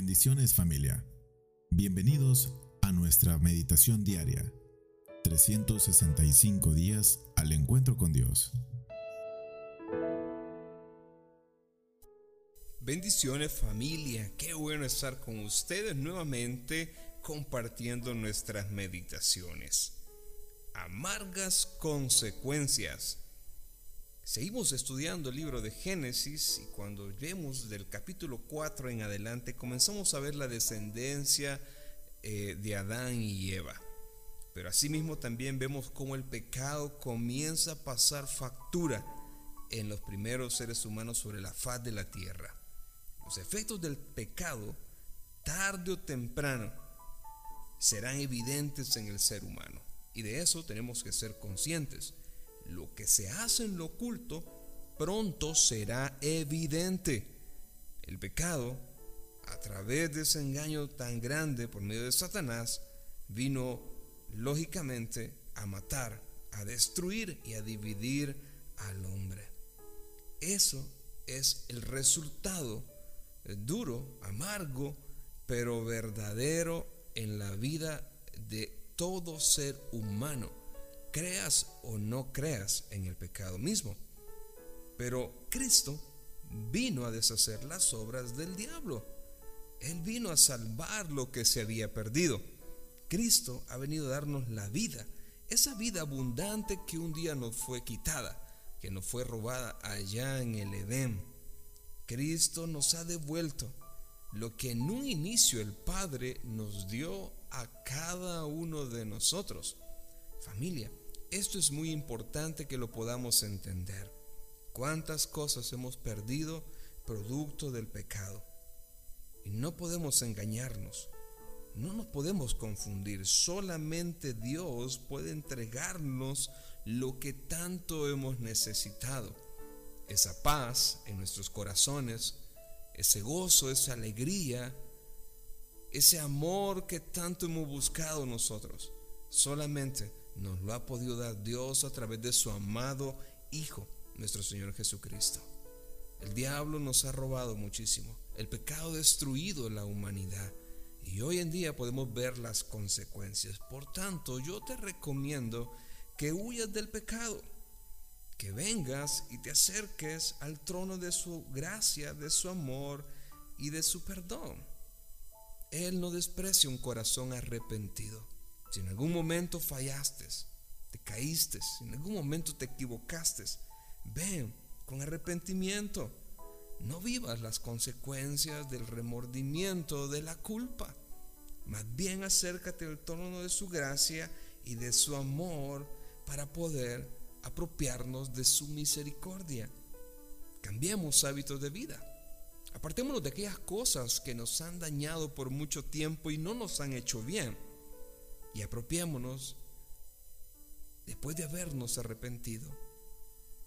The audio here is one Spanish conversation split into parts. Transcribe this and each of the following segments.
Bendiciones familia. Bienvenidos a nuestra meditación diaria. 365 días al encuentro con Dios. Bendiciones familia, qué bueno estar con ustedes nuevamente compartiendo nuestras meditaciones. Amargas consecuencias. Seguimos estudiando el libro de Génesis y cuando vemos del capítulo 4 en adelante comenzamos a ver la descendencia eh, de Adán y Eva. Pero asimismo también vemos cómo el pecado comienza a pasar factura en los primeros seres humanos sobre la faz de la tierra. Los efectos del pecado, tarde o temprano, serán evidentes en el ser humano. Y de eso tenemos que ser conscientes lo que se hace en lo oculto pronto será evidente. El pecado, a través de ese engaño tan grande por medio de Satanás, vino lógicamente a matar, a destruir y a dividir al hombre. Eso es el resultado duro, amargo, pero verdadero en la vida de todo ser humano creas o no creas en el pecado mismo. Pero Cristo vino a deshacer las obras del diablo. Él vino a salvar lo que se había perdido. Cristo ha venido a darnos la vida, esa vida abundante que un día nos fue quitada, que nos fue robada allá en el Edén. Cristo nos ha devuelto lo que en un inicio el Padre nos dio a cada uno de nosotros. Familia, esto es muy importante que lo podamos entender. ¿Cuántas cosas hemos perdido producto del pecado? Y no podemos engañarnos. No nos podemos confundir. Solamente Dios puede entregarnos lo que tanto hemos necesitado. Esa paz en nuestros corazones, ese gozo, esa alegría, ese amor que tanto hemos buscado nosotros. Solamente nos lo ha podido dar Dios a través de su amado Hijo, nuestro Señor Jesucristo. El diablo nos ha robado muchísimo. El pecado ha destruido la humanidad. Y hoy en día podemos ver las consecuencias. Por tanto, yo te recomiendo que huyas del pecado. Que vengas y te acerques al trono de su gracia, de su amor y de su perdón. Él no desprecia un corazón arrepentido. Si en algún momento fallaste, te caíste, si en algún momento te equivocaste, ven con arrepentimiento. No vivas las consecuencias del remordimiento, de la culpa. Más bien acércate al trono de su gracia y de su amor para poder apropiarnos de su misericordia. Cambiemos hábitos de vida. Apartémonos de aquellas cosas que nos han dañado por mucho tiempo y no nos han hecho bien y apropiémonos, después de habernos arrepentido,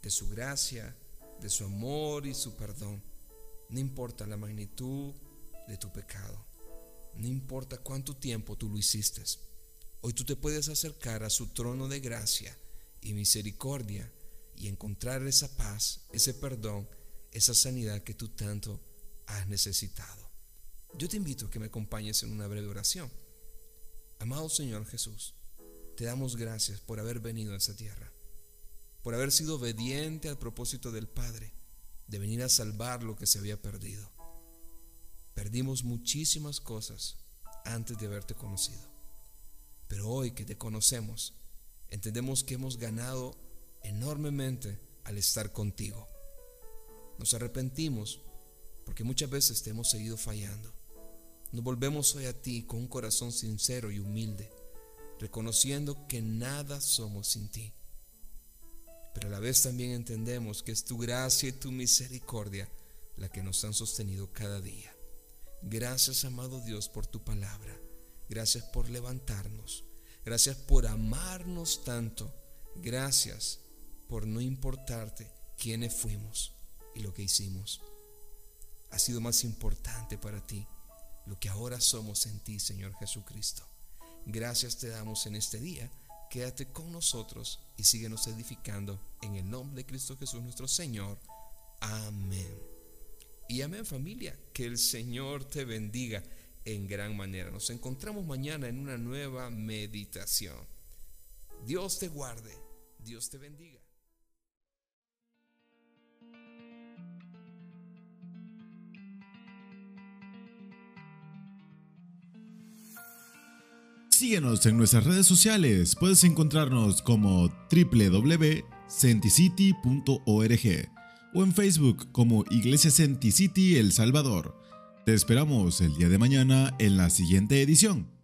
de su gracia, de su amor y su perdón. No importa la magnitud de tu pecado, no importa cuánto tiempo tú lo hiciste. Hoy tú te puedes acercar a su trono de gracia y misericordia y encontrar esa paz, ese perdón, esa sanidad que tú tanto has necesitado. Yo te invito a que me acompañes en una breve oración. Amado Señor Jesús, te damos gracias por haber venido a esta tierra, por haber sido obediente al propósito del Padre de venir a salvar lo que se había perdido. Perdimos muchísimas cosas antes de haberte conocido, pero hoy que te conocemos, entendemos que hemos ganado enormemente al estar contigo. Nos arrepentimos porque muchas veces te hemos seguido fallando nos volvemos hoy a ti con un corazón sincero y humilde, reconociendo que nada somos sin ti. Pero a la vez también entendemos que es tu gracia y tu misericordia la que nos han sostenido cada día. Gracias, amado Dios, por tu palabra. Gracias por levantarnos. Gracias por amarnos tanto. Gracias por no importarte quiénes fuimos y lo que hicimos. Ha sido más importante para ti lo que ahora somos en ti, Señor Jesucristo. Gracias te damos en este día. Quédate con nosotros y síguenos edificando en el nombre de Cristo Jesús nuestro Señor. Amén. Y amén familia, que el Señor te bendiga en gran manera. Nos encontramos mañana en una nueva meditación. Dios te guarde, Dios te bendiga. Síguenos en nuestras redes sociales. Puedes encontrarnos como www.centicity.org o en Facebook como Iglesia Centicity El Salvador. Te esperamos el día de mañana en la siguiente edición.